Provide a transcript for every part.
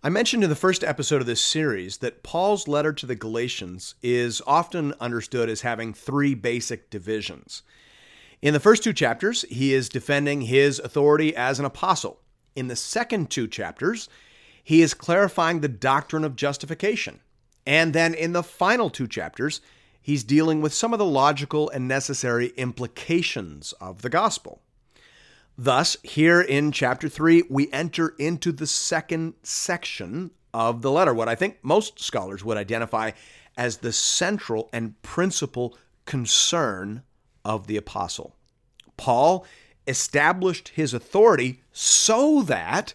I mentioned in the first episode of this series that Paul's letter to the Galatians is often understood as having three basic divisions. In the first two chapters, he is defending his authority as an apostle. In the second two chapters, he is clarifying the doctrine of justification. And then in the final two chapters, he's dealing with some of the logical and necessary implications of the gospel. Thus, here in chapter 3, we enter into the second section of the letter, what I think most scholars would identify as the central and principal concern of the apostle. Paul established his authority so that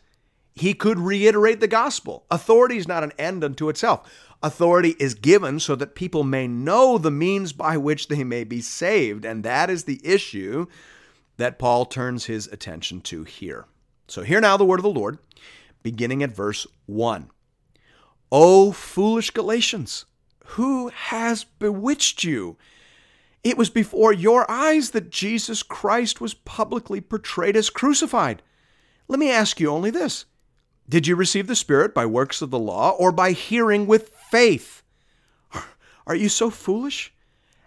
he could reiterate the gospel. Authority is not an end unto itself. Authority is given so that people may know the means by which they may be saved. And that is the issue that Paul turns his attention to here. So, hear now the word of the Lord, beginning at verse 1. O foolish Galatians, who has bewitched you? It was before your eyes that Jesus Christ was publicly portrayed as crucified. Let me ask you only this Did you receive the Spirit by works of the law or by hearing with faith? Are you so foolish?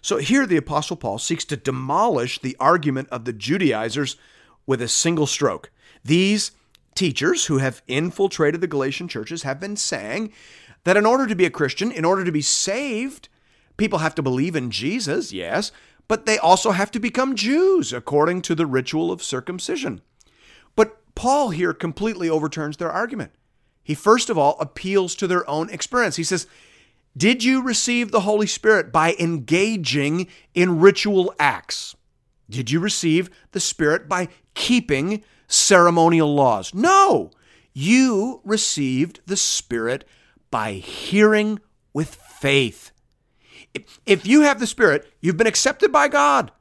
So here the Apostle Paul seeks to demolish the argument of the Judaizers with a single stroke. These teachers who have infiltrated the Galatian churches have been saying that in order to be a Christian, in order to be saved, people have to believe in Jesus, yes, but they also have to become Jews according to the ritual of circumcision. But Paul here completely overturns their argument. He first of all appeals to their own experience. He says, did you receive the Holy Spirit by engaging in ritual acts? Did you receive the Spirit by keeping ceremonial laws? No. You received the Spirit by hearing with faith. If you have the Spirit, you've been accepted by God.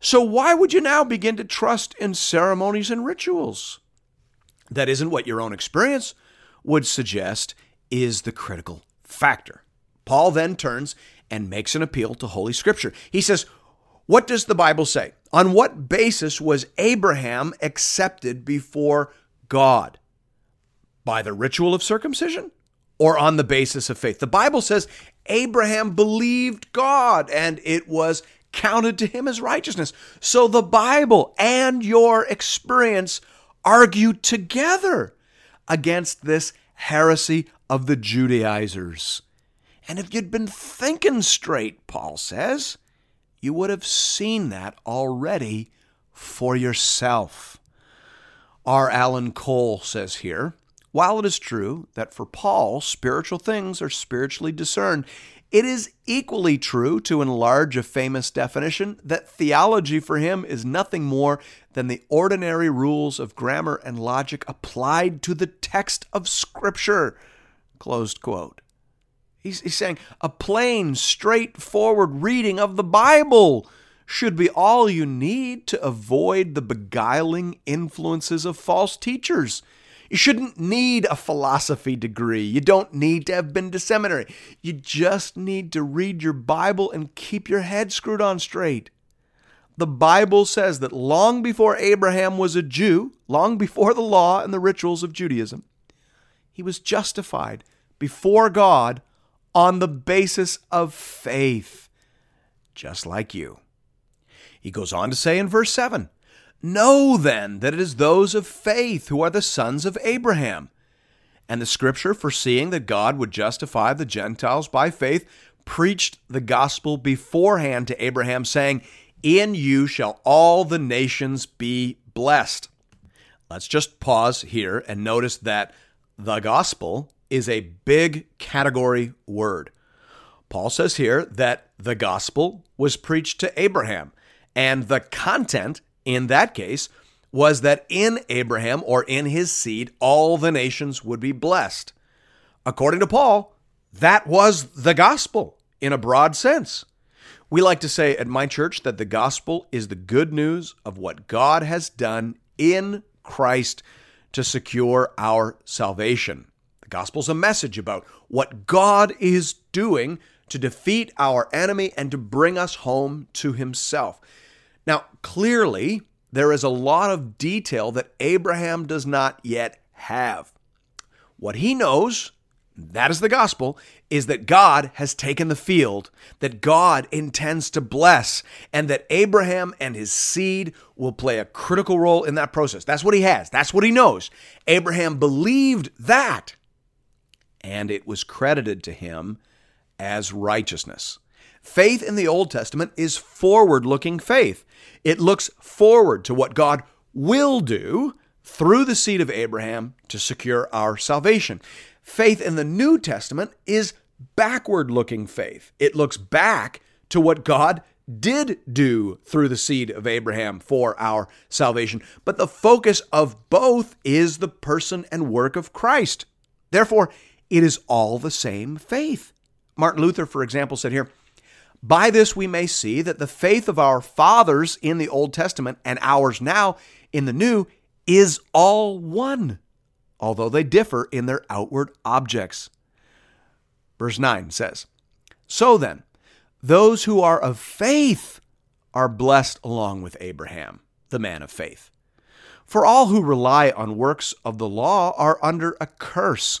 So why would you now begin to trust in ceremonies and rituals? That isn't what your own experience would suggest is the critical factor. Paul then turns and makes an appeal to Holy Scripture. He says, What does the Bible say? On what basis was Abraham accepted before God? By the ritual of circumcision or on the basis of faith? The Bible says Abraham believed God and it was counted to him as righteousness. So the Bible and your experience argue together against this heresy of the Judaizers. And if you'd been thinking straight, Paul says, you would have seen that already for yourself. R. Alan Cole says here While it is true that for Paul spiritual things are spiritually discerned, it is equally true, to enlarge a famous definition, that theology for him is nothing more than the ordinary rules of grammar and logic applied to the text of Scripture. Closed quote. He's, he's saying a plain, straightforward reading of the Bible should be all you need to avoid the beguiling influences of false teachers. You shouldn't need a philosophy degree. You don't need to have been to seminary. You just need to read your Bible and keep your head screwed on straight. The Bible says that long before Abraham was a Jew, long before the law and the rituals of Judaism, he was justified before God on the basis of faith, just like you. He goes on to say in verse 7 Know then that it is those of faith who are the sons of Abraham. And the scripture, foreseeing that God would justify the Gentiles by faith, preached the gospel beforehand to Abraham, saying, In you shall all the nations be blessed. Let's just pause here and notice that the gospel is a big category word. Paul says here that the gospel was preached to Abraham, and the content in that case was that in Abraham or in his seed, all the nations would be blessed. According to Paul, that was the gospel in a broad sense. We like to say at my church that the gospel is the good news of what God has done in Christ to secure our salvation. Gospel's a message about what God is doing to defeat our enemy and to bring us home to himself. Now, clearly, there is a lot of detail that Abraham does not yet have. What he knows, that is the gospel, is that God has taken the field, that God intends to bless, and that Abraham and his seed will play a critical role in that process. That's what he has. That's what he knows. Abraham believed that, and it was credited to him as righteousness. Faith in the Old Testament is forward looking faith. It looks forward to what God will do through the seed of Abraham to secure our salvation. Faith in the New Testament is backward looking faith. It looks back to what God did do through the seed of Abraham for our salvation. But the focus of both is the person and work of Christ. Therefore, it is all the same faith. Martin Luther, for example, said here, by this we may see that the faith of our fathers in the Old Testament and ours now in the New is all one, although they differ in their outward objects. Verse 9 says, So then, those who are of faith are blessed along with Abraham, the man of faith. For all who rely on works of the law are under a curse,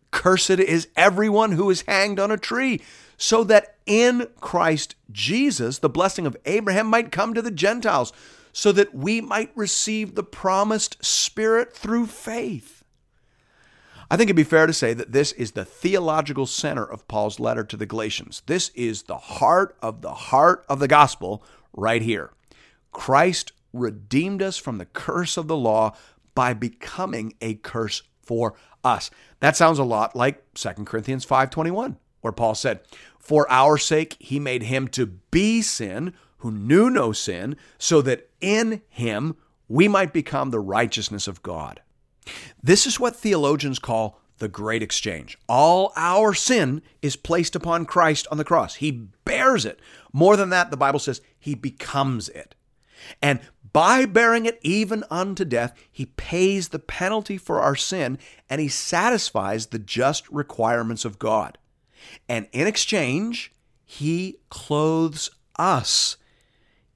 Cursed is everyone who is hanged on a tree, so that in Christ Jesus the blessing of Abraham might come to the Gentiles, so that we might receive the promised Spirit through faith. I think it'd be fair to say that this is the theological center of Paul's letter to the Galatians. This is the heart of the heart of the gospel right here. Christ redeemed us from the curse of the law by becoming a curse for us. That sounds a lot like 2 Corinthians 5:21, where Paul said, "For our sake he made him to be sin who knew no sin, so that in him we might become the righteousness of God." This is what theologians call the great exchange. All our sin is placed upon Christ on the cross. He bears it. More than that, the Bible says he becomes it. And by bearing it even unto death, he pays the penalty for our sin and he satisfies the just requirements of God. And in exchange, he clothes us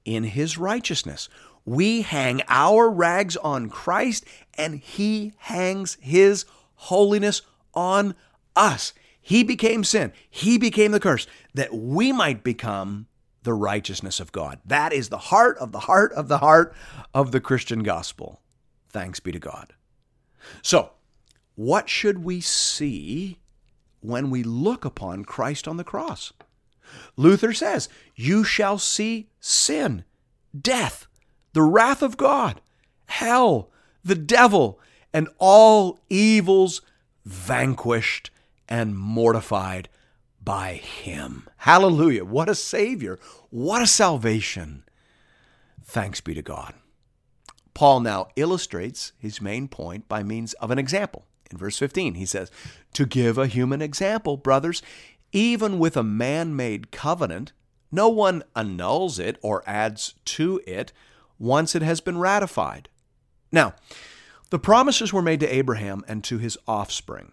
in his righteousness. We hang our rags on Christ and he hangs his holiness on us. He became sin, he became the curse that we might become the righteousness of God. That is the heart of the heart of the heart of the Christian gospel. Thanks be to God. So, what should we see when we look upon Christ on the cross? Luther says, You shall see sin, death, the wrath of God, hell, the devil, and all evils vanquished and mortified by him. Hallelujah. What a Savior. What a salvation. Thanks be to God. Paul now illustrates his main point by means of an example. In verse 15, he says, To give a human example, brothers, even with a man made covenant, no one annuls it or adds to it once it has been ratified. Now, the promises were made to Abraham and to his offspring.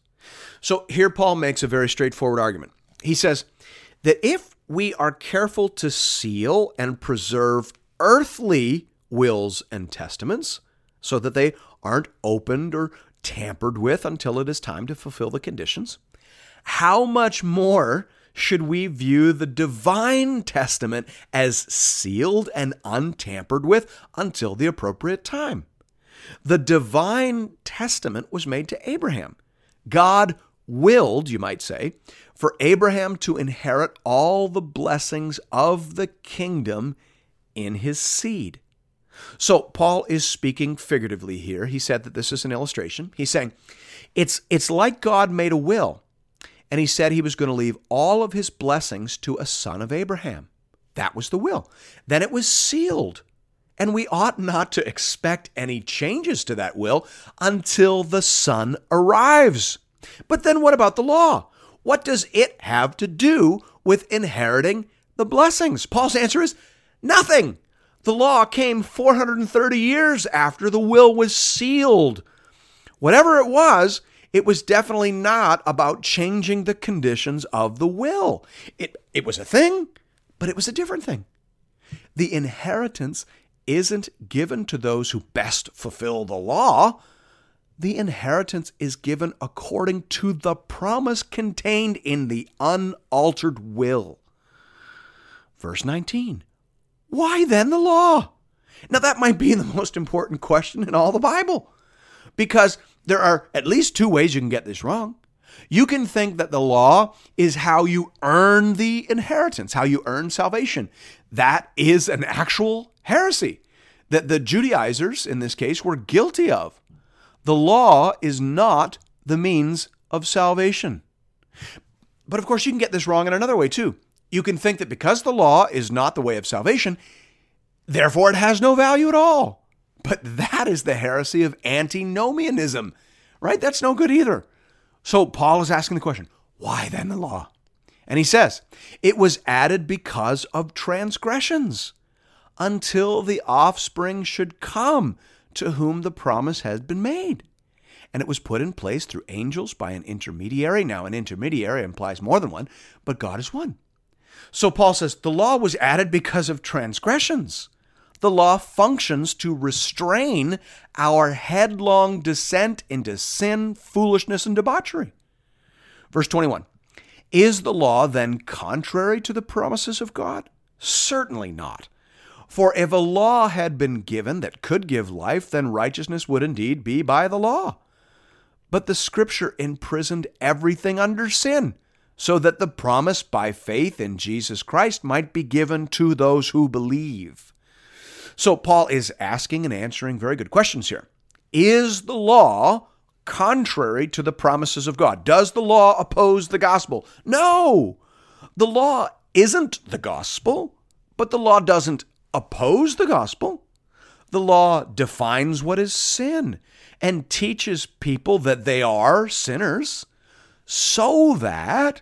So here Paul makes a very straightforward argument. He says that if we are careful to seal and preserve earthly wills and testaments so that they aren't opened or tampered with until it is time to fulfill the conditions, how much more should we view the divine testament as sealed and untampered with until the appropriate time? The divine testament was made to Abraham. God willed, you might say, for Abraham to inherit all the blessings of the kingdom in his seed. So Paul is speaking figuratively here. He said that this is an illustration. He's saying it's it's like God made a will and he said he was going to leave all of his blessings to a son of Abraham. That was the will. Then it was sealed. And we ought not to expect any changes to that will until the son arrives. But then what about the law? What does it have to do with inheriting the blessings? Paul's answer is nothing. The law came 430 years after the will was sealed. Whatever it was, it was definitely not about changing the conditions of the will. It, it was a thing, but it was a different thing. The inheritance isn't given to those who best fulfill the law. The inheritance is given according to the promise contained in the unaltered will. Verse 19 why then the law? Now, that might be the most important question in all the Bible because there are at least two ways you can get this wrong. You can think that the law is how you earn the inheritance, how you earn salvation. That is an actual heresy that the Judaizers, in this case, were guilty of. The law is not the means of salvation. But of course, you can get this wrong in another way too you can think that because the law is not the way of salvation, therefore it has no value at all. But that is the heresy of antinomianism, right? That's no good either. So Paul is asking the question why then the law? And he says, it was added because of transgressions until the offspring should come to whom the promise has been made. And it was put in place through angels by an intermediary. Now, an intermediary implies more than one, but God is one. So Paul says the law was added because of transgressions. The law functions to restrain our headlong descent into sin, foolishness, and debauchery. Verse 21 Is the law then contrary to the promises of God? Certainly not. For if a law had been given that could give life, then righteousness would indeed be by the law. But the Scripture imprisoned everything under sin so that the promise by faith in Jesus Christ might be given to those who believe. So, Paul is asking and answering very good questions here. Is the law contrary to the promises of God? Does the law oppose the gospel? No! The law isn't the gospel, but the law doesn't oppose the gospel. The law defines what is sin and teaches people that they are sinners so that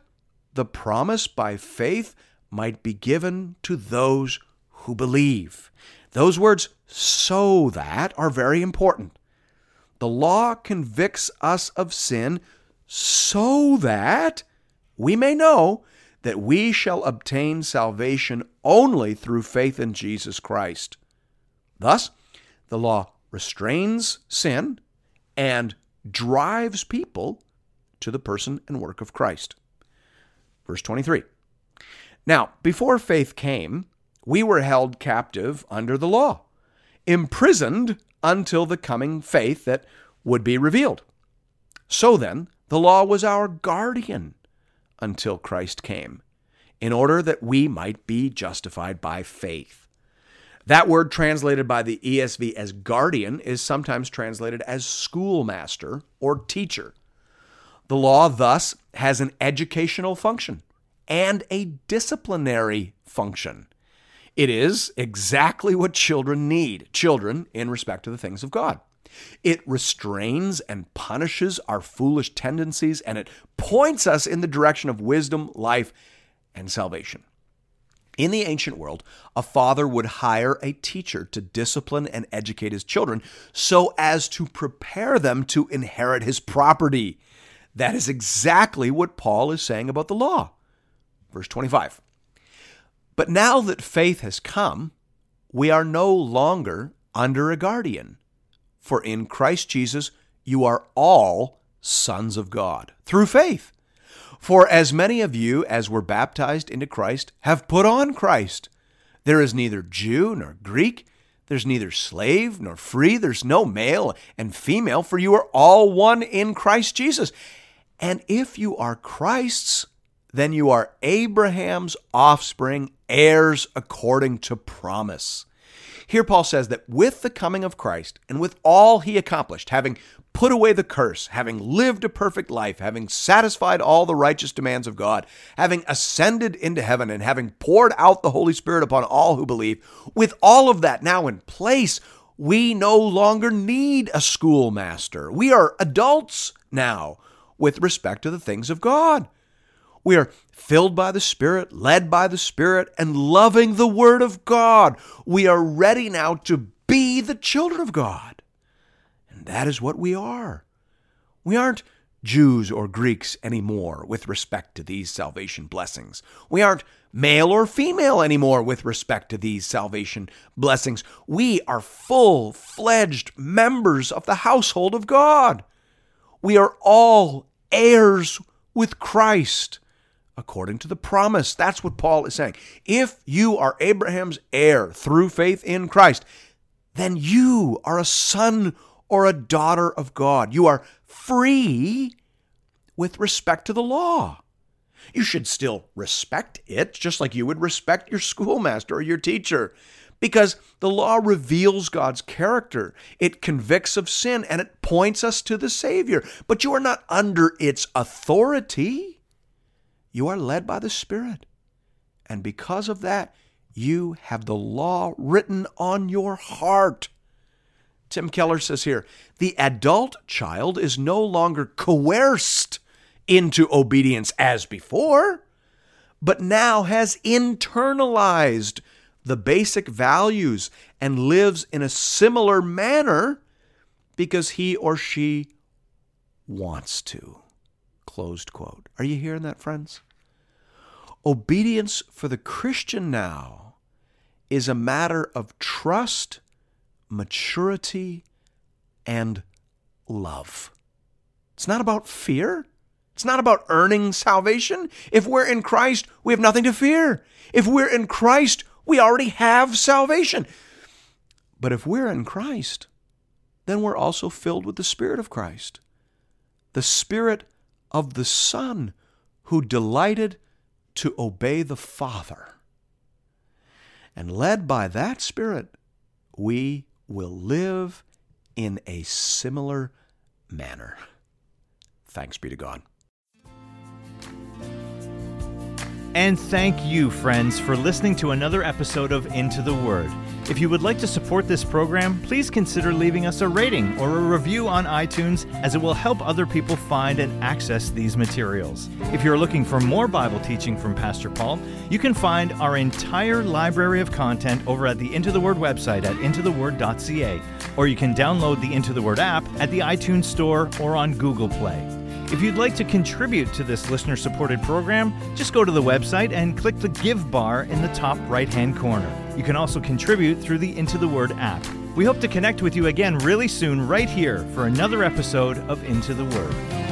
the promise by faith might be given to those who believe. Those words, so that, are very important. The law convicts us of sin so that we may know that we shall obtain salvation only through faith in Jesus Christ. Thus, the law restrains sin and drives people to the person and work of Christ. Verse 23. Now, before faith came, we were held captive under the law, imprisoned until the coming faith that would be revealed. So then, the law was our guardian until Christ came, in order that we might be justified by faith. That word translated by the ESV as guardian is sometimes translated as schoolmaster or teacher. The law thus has an educational function and a disciplinary function. It is exactly what children need, children in respect to the things of God. It restrains and punishes our foolish tendencies, and it points us in the direction of wisdom, life, and salvation. In the ancient world, a father would hire a teacher to discipline and educate his children so as to prepare them to inherit his property. That is exactly what Paul is saying about the law. Verse 25. But now that faith has come, we are no longer under a guardian. For in Christ Jesus, you are all sons of God through faith. For as many of you as were baptized into Christ have put on Christ. There is neither Jew nor Greek, there's neither slave nor free, there's no male and female, for you are all one in Christ Jesus. And if you are Christ's, then you are Abraham's offspring, heirs according to promise. Here, Paul says that with the coming of Christ and with all he accomplished, having put away the curse, having lived a perfect life, having satisfied all the righteous demands of God, having ascended into heaven, and having poured out the Holy Spirit upon all who believe, with all of that now in place, we no longer need a schoolmaster. We are adults now with respect to the things of God. We are filled by the Spirit, led by the Spirit, and loving the Word of God. We are ready now to be the children of God. And that is what we are. We aren't Jews or Greeks anymore with respect to these salvation blessings. We aren't male or female anymore with respect to these salvation blessings. We are full fledged members of the household of God. We are all heirs with Christ according to the promise. That's what Paul is saying. If you are Abraham's heir through faith in Christ, then you are a son or a daughter of God. You are free with respect to the law. You should still respect it, just like you would respect your schoolmaster or your teacher, because the law reveals God's character. It convicts of sin and it points us to the Savior. But you are not under its authority. You are led by the Spirit. And because of that, you have the law written on your heart. Tim Keller says here the adult child is no longer coerced into obedience as before, but now has internalized the basic values and lives in a similar manner because he or she wants to. Closed quote. Are you hearing that, friends? Obedience for the Christian now is a matter of trust, maturity, and love. It's not about fear. It's not about earning salvation. If we're in Christ, we have nothing to fear. If we're in Christ, we already have salvation. But if we're in Christ, then we're also filled with the Spirit of Christ, the Spirit of the Son who delighted to obey the Father. And led by that Spirit, we will live in a similar manner. Thanks be to God. And thank you, friends, for listening to another episode of Into the Word. If you would like to support this program, please consider leaving us a rating or a review on iTunes, as it will help other people find and access these materials. If you're looking for more Bible teaching from Pastor Paul, you can find our entire library of content over at the Into the Word website at intotheword.ca, or you can download the Into the Word app at the iTunes Store or on Google Play. If you'd like to contribute to this listener supported program, just go to the website and click the Give bar in the top right hand corner. You can also contribute through the Into the Word app. We hope to connect with you again really soon, right here, for another episode of Into the Word.